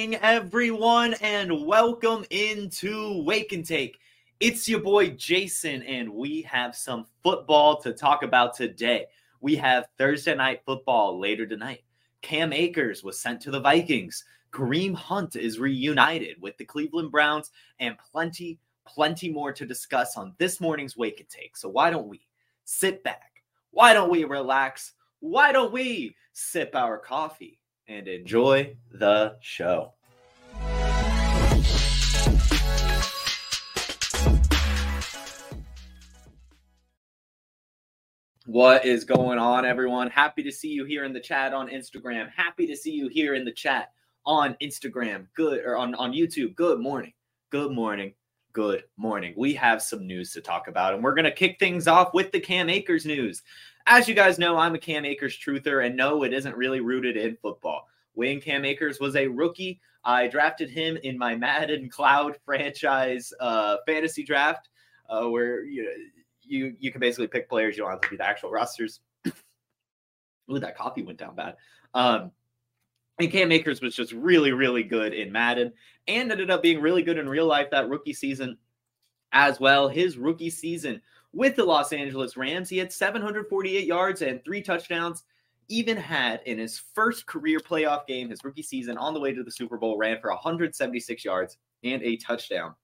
morning, everyone, and welcome into Wake and Take. It's your boy Jason, and we have some football to talk about today. We have Thursday night football later tonight. Cam Akers was sent to the Vikings. Kareem Hunt is reunited with the Cleveland Browns, and plenty, plenty more to discuss on this morning's Wake and Take. So, why don't we sit back? Why don't we relax? Why don't we sip our coffee? and enjoy the show. What is going on, everyone? Happy to see you here in the chat on Instagram. Happy to see you here in the chat on Instagram. Good or on, on YouTube. Good morning. Good morning. Good morning. We have some news to talk about, and we're going to kick things off with the Cam Akers news. As you guys know, I'm a Cam Akers truther, and no, it isn't really rooted in football. Wayne Cam Akers was a rookie. I drafted him in my Madden Cloud franchise uh, fantasy draft, uh, where you know, you you can basically pick players. You don't have to be the actual rosters. Ooh, that coffee went down bad. Um, and Cam Akers was just really, really good in Madden and ended up being really good in real life that rookie season as well. His rookie season with the Los Angeles Rams, he had 748 yards and three touchdowns. Even had in his first career playoff game, his rookie season on the way to the Super Bowl, ran for 176 yards and a touchdown.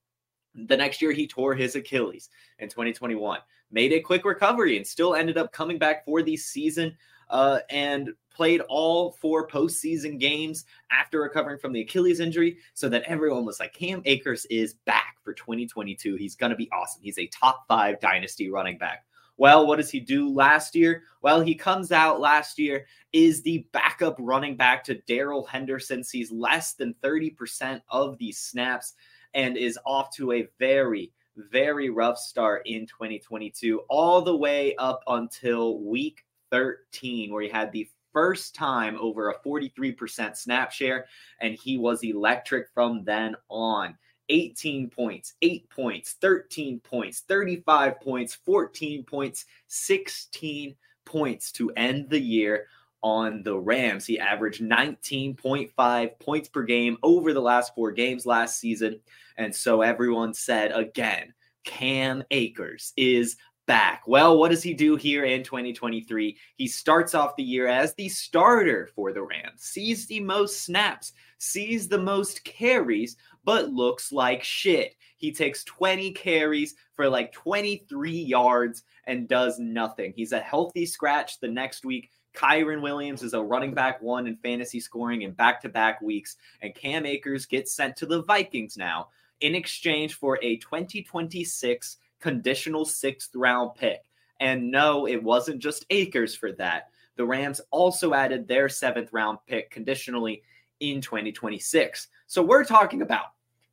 The next year, he tore his Achilles in 2021, made a quick recovery, and still ended up coming back for the season uh, and played all four postseason games after recovering from the Achilles injury. So that everyone was like, Cam Akers is back for 2022. He's going to be awesome. He's a top five dynasty running back. Well, what does he do last year? Well, he comes out last year, is the backup running back to Darrell Henderson, sees less than 30% of the snaps, and is off to a very, very rough start in 2022, all the way up until week 13, where he had the first time over a 43% snap share, and he was electric from then on. 18 points, 8 points, 13 points, 35 points, 14 points, 16 points to end the year on the Rams. He averaged 19.5 points per game over the last four games last season. And so everyone said again, Cam Akers is back. Well, what does he do here in 2023? He starts off the year as the starter for the Rams, sees the most snaps, sees the most carries, but looks like shit. He takes 20 carries for like 23 yards and does nothing. He's a healthy scratch the next week. Kyren Williams is a running back one in fantasy scoring in back to back weeks, and Cam Akers gets sent to the Vikings now in exchange for a 2026 conditional sixth round pick. And no, it wasn't just Akers for that. The Rams also added their seventh round pick conditionally in 2026. So we're talking about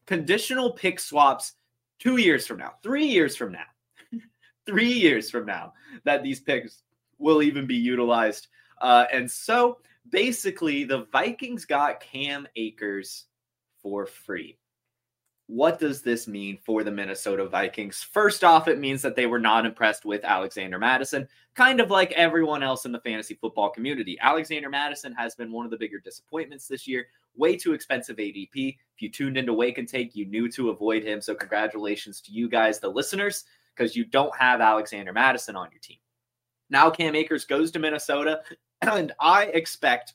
conditional pick swaps two years from now, three years from now, three years from now, that these picks will even be utilized. Uh, and so basically, the Vikings got Cam Akers for free. What does this mean for the Minnesota Vikings? First off, it means that they were not impressed with Alexander Mattison, kind of like everyone else in the fantasy football community. Alexander Mattison has been one of the bigger disappointments this year. Way too expensive ADP. If you tuned into Wake and Take, you knew to avoid him. So, congratulations to you guys, the listeners, because you don't have Alexander Mattison on your team. Now, Cam Akers goes to Minnesota, and I expect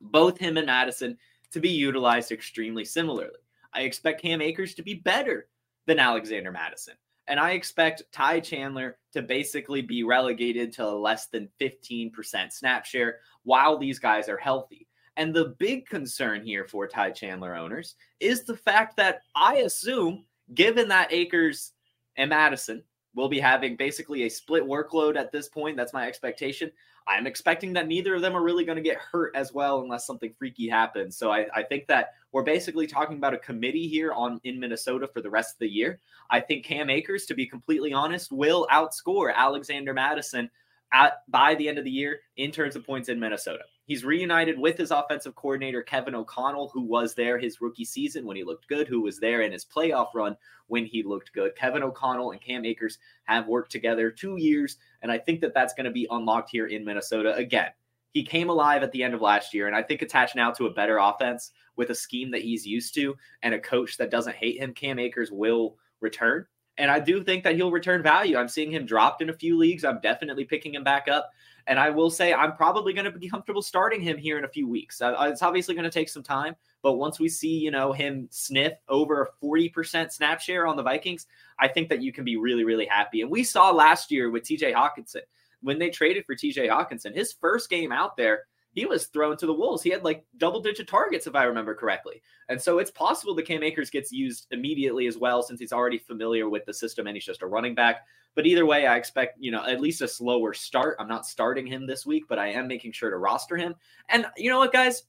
both him and Mattison to be utilized extremely similarly. I expect Cam Akers to be better than Alexander Mattison. And I expect Ty Chandler to basically be relegated to less than 15% snap share while these guys are healthy. And the big concern here for Ty Chandler owners is the fact that I assume, given that Akers and Mattison will be having basically a split workload at this point, that's my expectation. I'm expecting that neither of them are really going to get hurt as well unless something freaky happens. So I, I think that we're basically talking about a committee here on in Minnesota for the rest of the year. I think Cam Akers, to be completely honest, will outscore Alexander Mattison at, by the end of the year in terms of points in Minnesota. He's reunited with his offensive coordinator, Kevin O'Connell, who was there his rookie season when he looked good, who was there in his playoff run when he looked good. Kevin O'Connell and Cam Akers have worked together two years, and I think that that's going to be unlocked here in Minnesota. Again, he came alive at the end of last year, and I think attached now to a better offense with a scheme that he's used to and a coach that doesn't hate him, Cam Akers will return. And I do think that he'll return value. I'm seeing him dropped in a few leagues. I'm definitely picking him back up. And I will say I'm probably going to be comfortable starting him here in a few weeks. Uh, it's obviously going to take some time, but once we see, you know, him sniff over a 40% snap share on the Vikings, I think that you can be really, really happy. And we saw last year with TJ Hockenson, when they traded for TJ Hockenson, his first game out there, he was thrown to the wolves. He had like double digit targets, if I remember correctly. And so it's possible that Cam Akers gets used immediately as well, since he's already familiar with the system and he's just a running back. But either way, I expect, you know, at least a slower start. I'm not starting him this week, but I am making sure to roster him. And you know what, guys?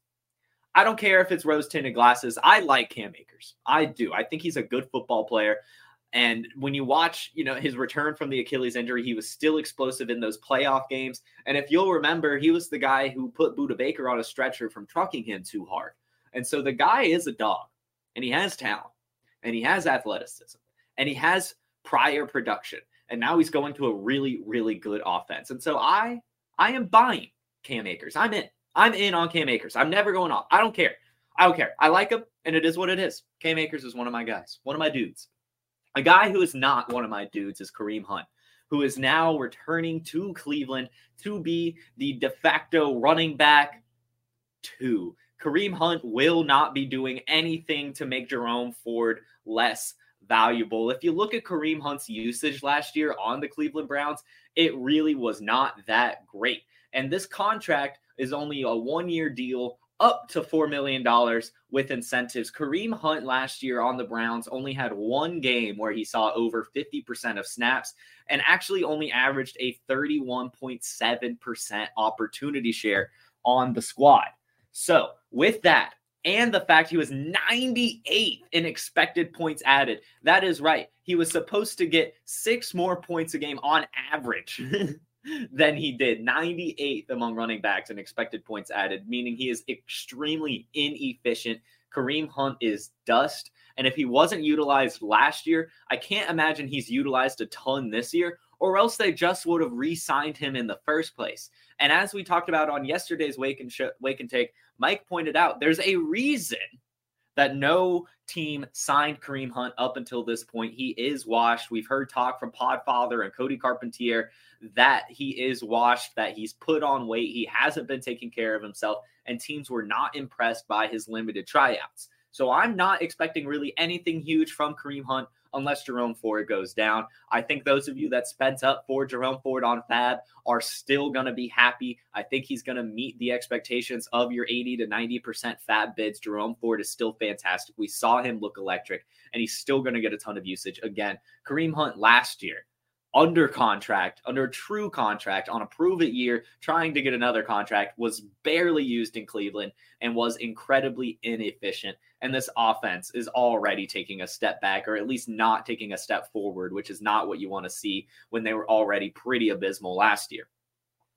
I don't care if it's rose tinted glasses. I like Cam Akers. I do. I think he's a good football player. And when you watch, you know, his return from the Achilles injury, he was still explosive in those playoff games. And if you'll remember, he was the guy who put Budda Baker on a stretcher from trucking him too hard. And so the guy is a dog and he has talent and he has athleticism and he has prior production. And now he's going to a really, really good offense. And so I I am buying Cam Akers. I'm in. I'm in on Cam Akers. I'm never going off. I don't care. I don't care. I like him, and it is what it is. Cam Akers is one of my guys, one of my dudes. A guy who is not one of my dudes is Kareem Hunt, who is now returning to Cleveland to be the de facto running back two. Kareem Hunt will not be doing anything to make Jerome Ford less valuable. If you look at Kareem Hunt's usage last year on the Cleveland Browns, it really was not that great. And this contract is only a one year deal up to $4 million with incentives. Kareem Hunt last year on the Browns only had one game where he saw over 50% of snaps and actually only averaged a 31.7% opportunity share on the squad. So, with that, and the fact he was 98th in expected points added, that is right. He was supposed to get six more points a game on average. than he did. 98th among running backs and expected points added, meaning he is extremely inefficient. Kareem Hunt is dust. And if he wasn't utilized last year, I can't imagine he's utilized a ton this year, or else they just would have re signed him in the first place. And as we talked about on yesterday's Wake and, Sh- Wake and Take, Mike pointed out there's a reason that no team signed Kareem Hunt up until this point. He is washed. We've heard talk from Podfather and Cody Carpentier that he is washed, that he's put on weight. He hasn't been taking care of himself, and teams were not impressed by his limited tryouts. So I'm not expecting really anything huge from Kareem Hunt unless Jerome Ford goes down. I think those of you that spent up for Jerome Ford on FAAB are still going to be happy. I think he's going to meet the expectations of your 80 to 90% FAAB bids. Jerome Ford is still fantastic. We saw him look electric, and he's still going to get a ton of usage. Again, Kareem Hunt last year under contract, under true contract on a prove it year, trying to get another contract, was barely used in Cleveland and was incredibly inefficient. And this offense is already taking a step back, or at least not taking a step forward, which is not what you want to see when they were already pretty abysmal last year.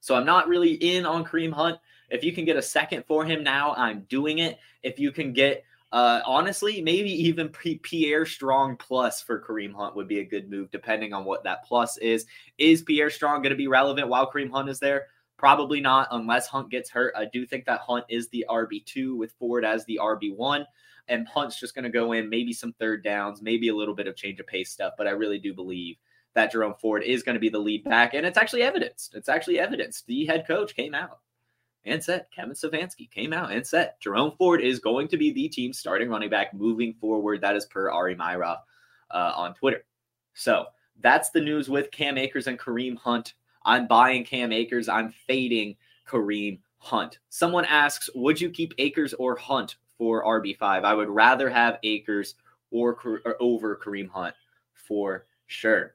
So I'm not really in on Kareem Hunt. If you can get a second for him now, I'm doing it. If you can get uh, honestly, maybe even Pierre Strong plus for Kareem Hunt would be a good move, depending on what that plus is. Is Pierre Strong going to be relevant while Kareem Hunt is there? Probably not, unless Hunt gets hurt. I do think that Hunt is the RB2 with Ford as the RB1. And Hunt's just going to go in, maybe some third downs, maybe a little bit of change of pace stuff. But I really do believe that Jerome Ford is going to be the lead back. And it's actually evidenced. It's actually evidenced. The head coach came out and said Kevin Stefanski came out and said Jerome Ford is going to be the team's starting running back moving forward. That is per Ari Meirov uh, on Twitter. So that's the news with Cam Akers and Kareem Hunt. I'm buying Cam Akers. I'm fading Kareem Hunt. Someone asks, would you keep Akers or Hunt for RB5? I would rather have Akers or, or over Kareem Hunt for sure.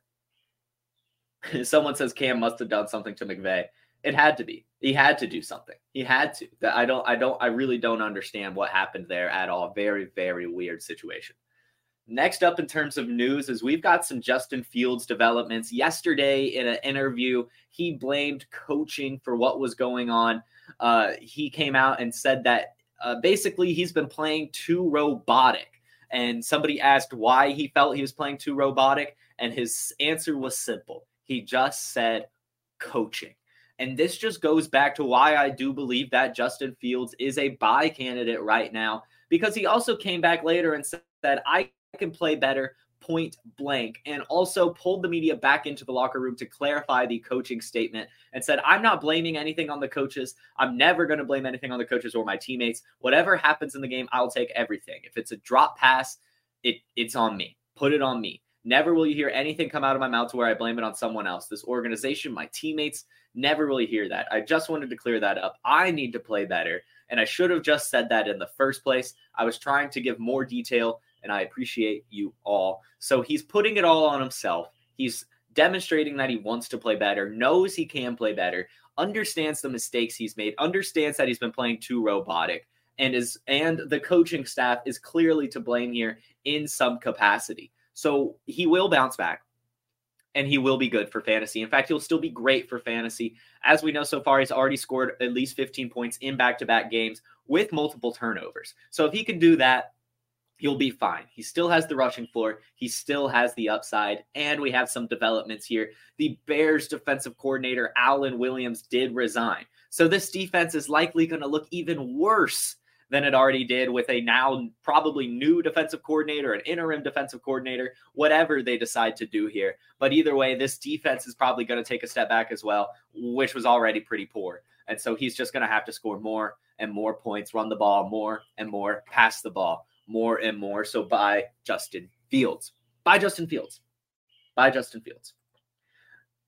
Someone says Cam must have done something to McVay. It had to be. He had to do something. He had to. That I don't I don't I really don't understand what happened there at all. Very very weird situation. Next up in terms of news is we've got some Justin Fields developments. Yesterday in an interview, he blamed coaching for what was going on. Uh, he came out and said that uh, basically he's been playing too robotic. And somebody asked why he felt he was playing too robotic, and his answer was simple. He just said coaching. And this just goes back to why I do believe that Justin Fields is a buy candidate right now, because he also came back later and said, that I can play better point blank and also pulled the media back into the locker room to clarify the coaching statement and said, I'm not blaming anything on the coaches. I'm never going to blame anything on the coaches or my teammates. Whatever happens in the game, I'll take everything. If it's a drop pass, it it's on me. Put it on me. Never will you hear anything come out of my mouth to where I blame it on someone else. This organization, my teammates, never really hear that. I just wanted to clear that up. I need to play better. And I should have just said that in the first place. I was trying to give more detail, and I appreciate you all. So he's putting it all on himself. He's demonstrating that he wants to play better, knows he can play better, understands the mistakes he's made, understands that he's been playing too robotic and is and the coaching staff is clearly to blame here in some capacity. So he will bounce back and he will be good for fantasy. In fact, he'll still be great for fantasy. As we know so far, he's already scored at least 15 points in back-to-back games with multiple turnovers. So if he can do that, he'll be fine. He still has the rushing floor. He still has the upside. And we have some developments here. The Bears defensive coordinator, Alan Williams, did resign. So this defense is likely going to look even worse than it already did with a now probably new defensive coordinator, an interim defensive coordinator, whatever they decide to do here. But either way, this defense is probably going to take a step back as well, which was already pretty poor. And so he's just going to have to score more and more points, run the ball more and more, pass the ball more and more. So by Justin Fields. Buy Justin Fields. Buy Justin Fields.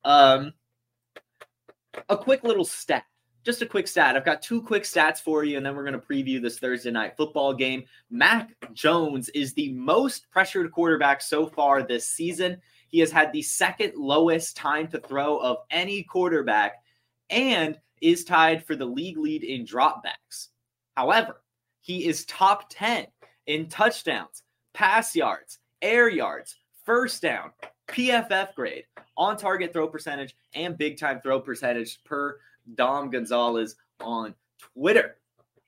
Um, a quick little stat just a quick stat. I've got two quick stats for you, and then we're going to preview this Thursday night football game. Mac Jones is the most pressured quarterback so far this season. He has had the second lowest time to throw of any quarterback and is tied for the league lead in dropbacks. However, he is top 10 in touchdowns, pass yards, air yards, first down, PFF grade, on target throw percentage, and big time throw percentage per Dom Gonzalez on Twitter.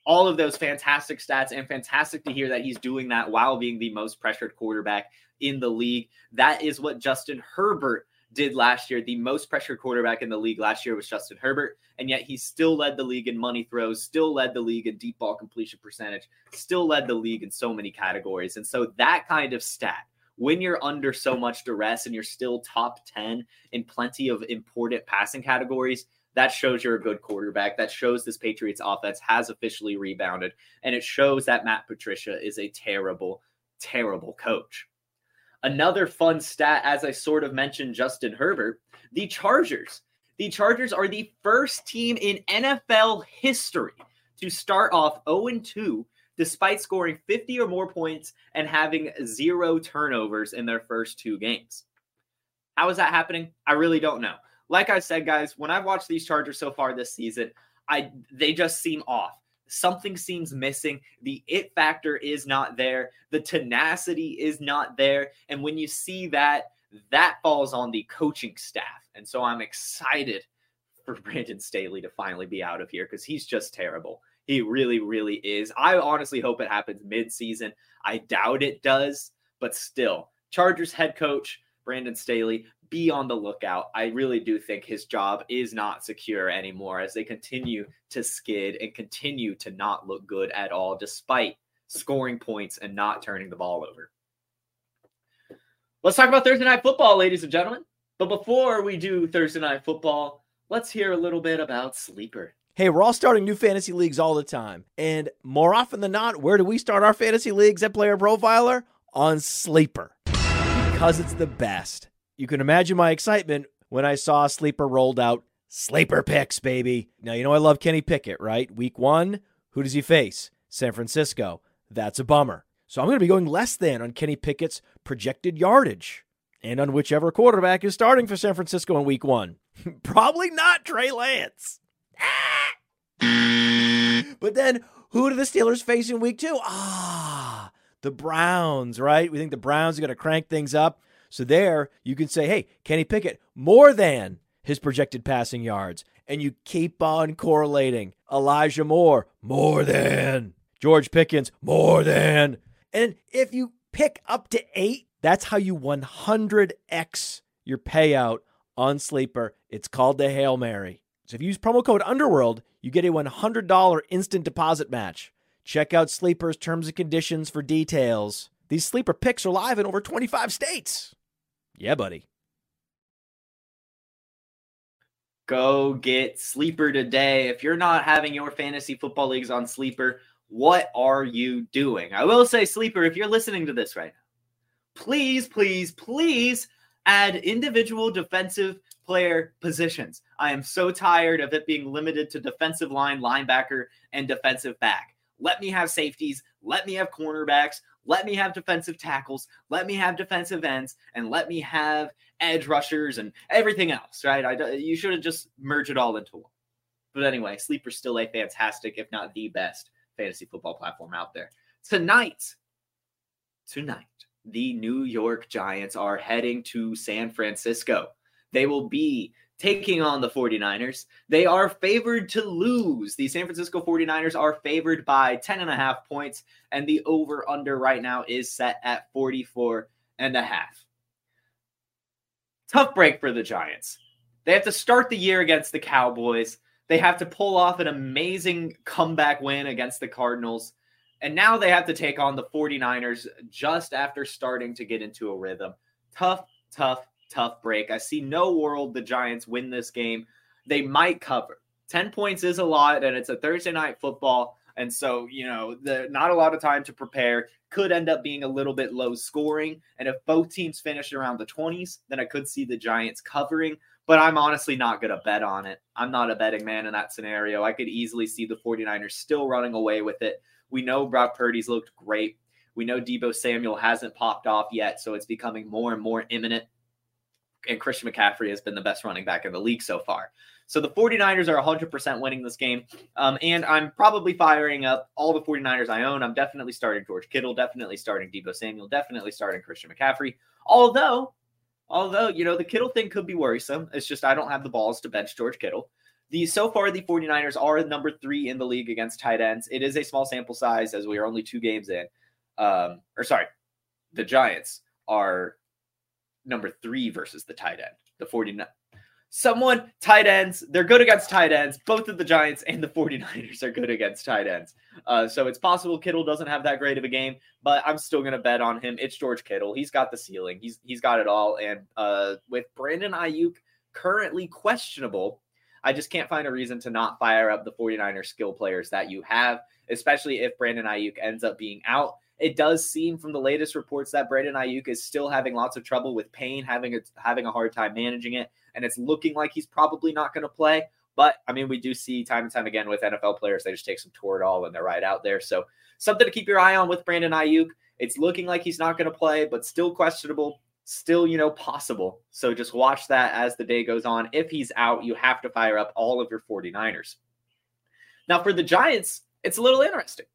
All of those fantastic stats and fantastic to hear that he's doing that while being the most pressured quarterback in the league. That is what Justin Herbert did last year. The most pressured quarterback in the league last year was Justin Herbert, and yet he still led the league in money throws, still led the league in deep ball completion percentage, still led the league in so many categories. And so that kind of stat, when you're under so much duress and you're still top 10 in plenty of important passing categories, that shows you're a good quarterback. That shows this Patriots offense has officially rebounded. And it shows that Matt Patricia is a terrible, terrible coach. Another fun stat, as I sort of mentioned Justin Herbert, the Chargers. The Chargers are the first team in NFL history to start off 0 2 despite scoring 50 or more points and having zero turnovers in their first two games. How is that happening? I really don't know like I said, guys, when I've watched these Chargers so far this season, I they just seem off. Something seems missing. The it factor is not there. The tenacity is not there. And when you see that, that falls on the coaching staff. And so I'm excited for Brandon Staley to finally be out of here because he's just terrible. He really, really is. I honestly hope it happens mid-season. I doubt it does, but still, Chargers head coach Brandon Staley be on the lookout. I really do think his job is not secure anymore as they continue to skid and continue to not look good at all, despite scoring points and not turning the ball over. Let's talk about Thursday Night Football, ladies and gentlemen. But before we do Thursday Night Football, let's hear a little bit about Sleeper. Hey, we're all starting new fantasy leagues all the time. And more often than not, where do we start our fantasy leagues at Player Profiler? On Sleeper. Because it's the best. You can imagine my excitement when I saw Sleeper rolled out. Sleeper picks, baby. Now, you know I love Kenny Pickett, right? Week one, who does he face? San Francisco. That's a bummer. So I'm going to be going less than on Kenny Pickett's projected yardage and on whichever quarterback is starting for San Francisco in week one. Probably not Trey Lance. but then who do the Steelers face in week two? Ah, the Browns, right? We think the Browns are going to crank things up. So there you can say, hey, Kenny Pickett, more than his projected passing yards. And you keep on correlating. Elijah Moore, more than. George Pickens, more than. And if you pick up to eight, that's how you 100x your payout on Sleeper. It's called the Hail Mary. So if you use promo code Underworld, you get a $100 instant deposit match. Check out Sleeper's terms and conditions for details. These Sleeper picks are live in over 25 states. Yeah, buddy. Go get Sleeper today. If you're not having your fantasy football leagues on Sleeper, what are you doing? I will say, Sleeper, if you're listening to this right now, please, please, please add individual defensive player positions. I am so tired of it being limited to defensive line, linebacker, and defensive back. Let me have safeties. Let me have cornerbacks. Let me have defensive tackles. Let me have defensive ends, and let me have edge rushers and everything else. Right? I, you should have just merged it all into one. But anyway, Sleeper's still a fantastic, if not the best, fantasy football platform out there. Tonight, tonight, the New York Giants are heading to San Francisco. They will be taking on the 49ers. They are favored to lose. The San Francisco 49ers are favored by 10 and a half points, and the over under right now is set at 44 and a half. Tough break for the Giants. They have to start the year against the Cowboys. They have to pull off an amazing comeback win against the Cardinals. And now they have to take on the 49ers just after starting to get into a rhythm. Tough, tough, tough break. I see no world the Giants win this game. They might cover. 10 points is a lot, and it's a Thursday night football. And so, you know, the, not a lot of time to prepare could end up being a little bit low scoring. And if both teams finish around the 20s, then I could see the Giants covering. But I'm honestly not going to bet on it. I'm not a betting man in that scenario. I could easily see the 49ers still running away with it. We know Brock Purdy's looked great. We know Deebo Samuel hasn't popped off yet, so it's becoming more and more imminent and Christian McCaffrey has been the best running back in the league so far. So the 49ers are 100% winning this game. Um, and I'm probably firing up all the 49ers I own. I'm definitely starting George Kittle, definitely starting Deebo Samuel, definitely starting Christian McCaffrey. Although, although, you know, the Kittle thing could be worrisome. It's just I don't have the balls to bench George Kittle. The so far the 49ers are number three in the league against tight ends. It is a small sample size as we are only two games in. Um, or sorry, the Giants are number three versus the tight end, the 49. Someone, tight ends, they're good against tight ends. Both of the Giants and the 49ers are good against tight ends. Uh, so it's possible Kittle doesn't have that great of a game, but I'm still going to bet on him. It's George Kittle. He's got the ceiling, he's, he's got it all. And uh, with Brandon Aiyuk currently questionable, I just can't find a reason to not fire up the 49er skill players that you have, especially if Brandon Aiyuk ends up being out. It does seem from the latest reports that Brandon Aiyuk is still having lots of trouble with pain, having a, having a hard time managing it, and it's looking like he's probably not going to play. But I mean, we do see time and time again with NFL players, they just take some Toradol and they're right out there. So something to keep your eye on with Brandon Aiyuk. It's looking like he's not going to play, but still questionable, still, you know, possible. So just watch that as the day goes on. If he's out, you have to fire up all of your 49ers. Now, for the Giants, it's a little interesting.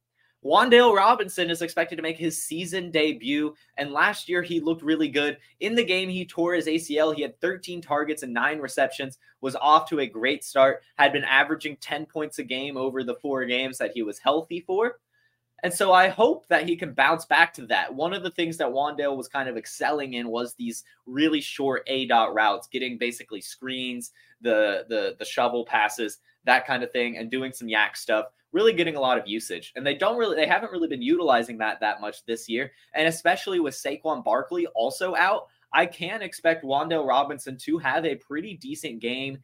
Wan'Dale Robinson is expected to make his season debut, and last year he looked really good. In the game, he tore his ACL. He had 13 targets and nine receptions, was off to a great start, had been averaging 10 points a game over the four games that he was healthy for. And so I hope that he can bounce back to that. One of the things that Wan'Dale was kind of excelling in was these really short aDOT routes, getting basically screens, the the the shovel passes, that kind of thing, and doing some YAC stuff really getting a lot of usage. And they don't really, they haven't really been utilizing that that much this year. And especially with Saquon Barkley also out, I can expect Wan'Dale Robinson to have a pretty decent game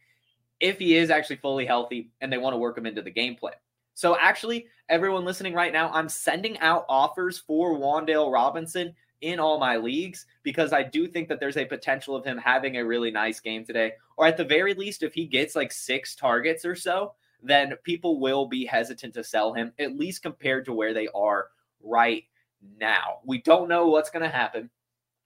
if he is actually fully healthy and they want to work him into the game plan. So actually, everyone listening right now, I'm sending out offers for Wan'Dale Robinson in all my leagues because I do think that there's a potential of him having a really nice game today. Or at the very least, if he gets like six targets or so, then people will be hesitant to sell him, at least compared to where they are right now. We don't know what's going to happen,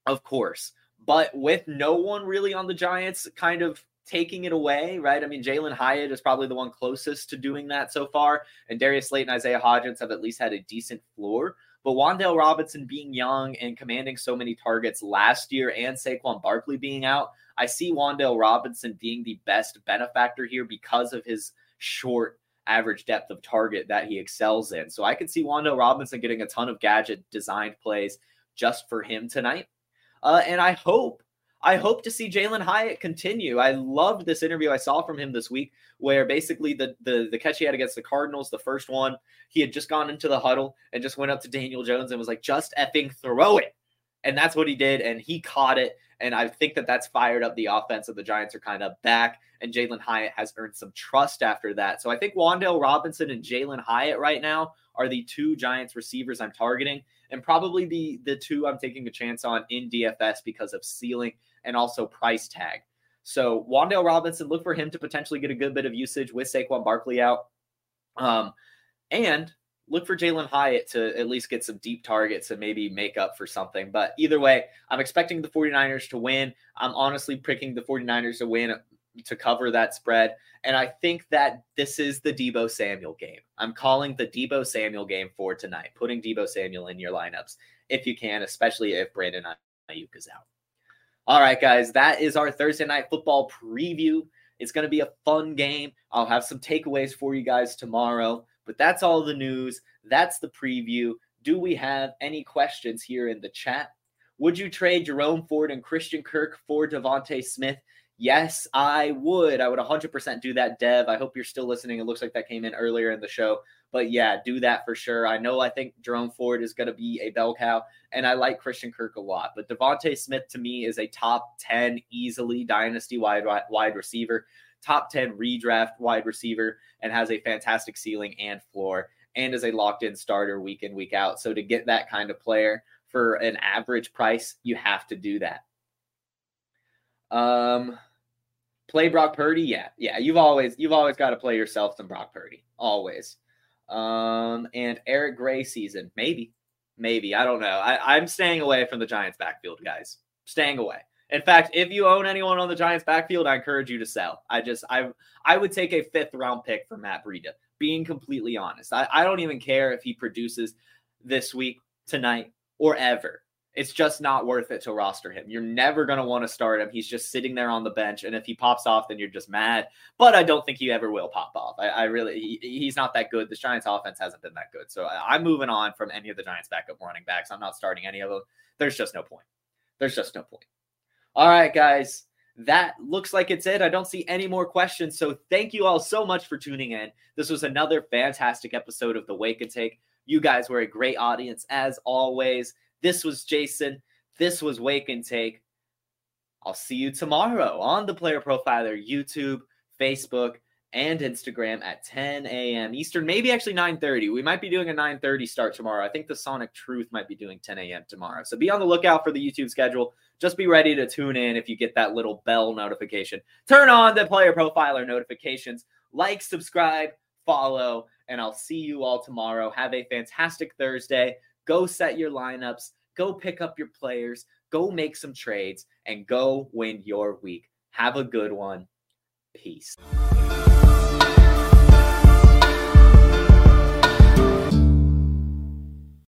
of course, but with no one really on the Giants kind of taking it away, right? I mean, Jalin Hyatt is probably the one closest to doing that so far, and Darius Slayton and Isaiah Hodgins have at least had a decent floor. But Wan'Dale Robinson being young and commanding so many targets last year and Saquon Barkley being out, I see Wan'Dale Robinson being the best benefactor here because of his short average depth of target that he excels in. So I could see Wan'Dale Robinson getting a ton of gadget designed plays just for him tonight. Uh, and I hope, I hope to see Jalin Hyatt continue. I loved this interview I saw from him this week, where basically the, the the catch he had against the Cardinals, the first one, he had just gone into the huddle and just went up to Daniel Jones and was like, "Just effing throw it," and that's what he did, and he caught it. And I think that that's fired up the offense, and the Giants are kind of back. And Jalin Hyatt has earned some trust after that. So I think Wan'Dale Robinson and Jalin Hyatt right now are the two Giants receivers I'm targeting, and probably the the two I'm taking a chance on in DFS because of ceiling and also price tag. So Wan'Dale Robinson, look for him to potentially get a good bit of usage with Saquon Barkley out. Um, and look for Jalin Hyatt to at least get some deep targets and maybe make up for something. But either way, I'm expecting the 49ers to win. I'm honestly picking the 49ers to win to cover that spread. And I think that this is the Deebo Samuel game. I'm calling the Deebo Samuel game for tonight, putting Deebo Samuel in your lineups if you can, especially if Brandon Aiyuk is out. All right, guys, that is our Thursday night football preview. It's going to be a fun game. I'll have some takeaways for you guys tomorrow, but that's all the news. That's the preview. Do we have any questions here in the chat? Would you trade Jerome Ford and Christian Kirk for DeVonta Smith? Yes, I would. I would 100% do that, Dev. I hope you're still listening. It looks like that came in earlier in the show. But yeah, do that for sure. I know I think Jerome Ford is going to be a bell cow, and I like Christian Kirk a lot. But DeVonta Smith to me is a top 10 easily dynasty wide wide receiver, top 10 redraft wide receiver, and has a fantastic ceiling and floor, and is a locked in starter week in, week out. So to get that kind of player for an average price, you have to do that. Um, play Brock Purdy, yeah, yeah. You've always you've always got to play yourself some Brock Purdy, always. Um, and Eric Gray season, maybe, maybe I don't know. I, I'm staying away from the Giants backfield, guys. Staying away. In fact, if you own anyone on the Giants backfield, I encourage you to sell. I just I I would take a fifth round pick for Matt Breida. Being completely honest, I, I don't even care if he produces this week, tonight, or ever. It's just not worth it to roster him. You're never going to want to start him. He's just sitting there on the bench. And if he pops off, then you're just mad. But I don't think he ever will pop off. I, I really, he, he's not that good. The Giants offense hasn't been that good. So I, I'm moving on from any of the Giants backup running backs. I'm not starting any of them. There's just no point. There's just no point. All right, guys that looks like it's it. I don't see any more questions. So thank you all so much for tuning in. This was another fantastic episode of the Wake and Take. You guys were a great audience as always. This was Jason. This was Wake and Take. I'll see you tomorrow on the Player Profiler YouTube, Facebook, and Instagram at 10 a.m. Eastern, maybe actually 9:30. We might be doing a 9:30 start tomorrow. I think the Sonic Truth might be doing 10 a.m. tomorrow. So be on the lookout for the YouTube schedule. Just be ready to tune in if you get that little bell notification. Turn on the Player Profiler notifications. Like, subscribe, follow, and I'll see you all tomorrow. Have a fantastic Thursday. Go set your lineups, go pick up your players, go make some trades, and go win your week. Have a good one. Peace.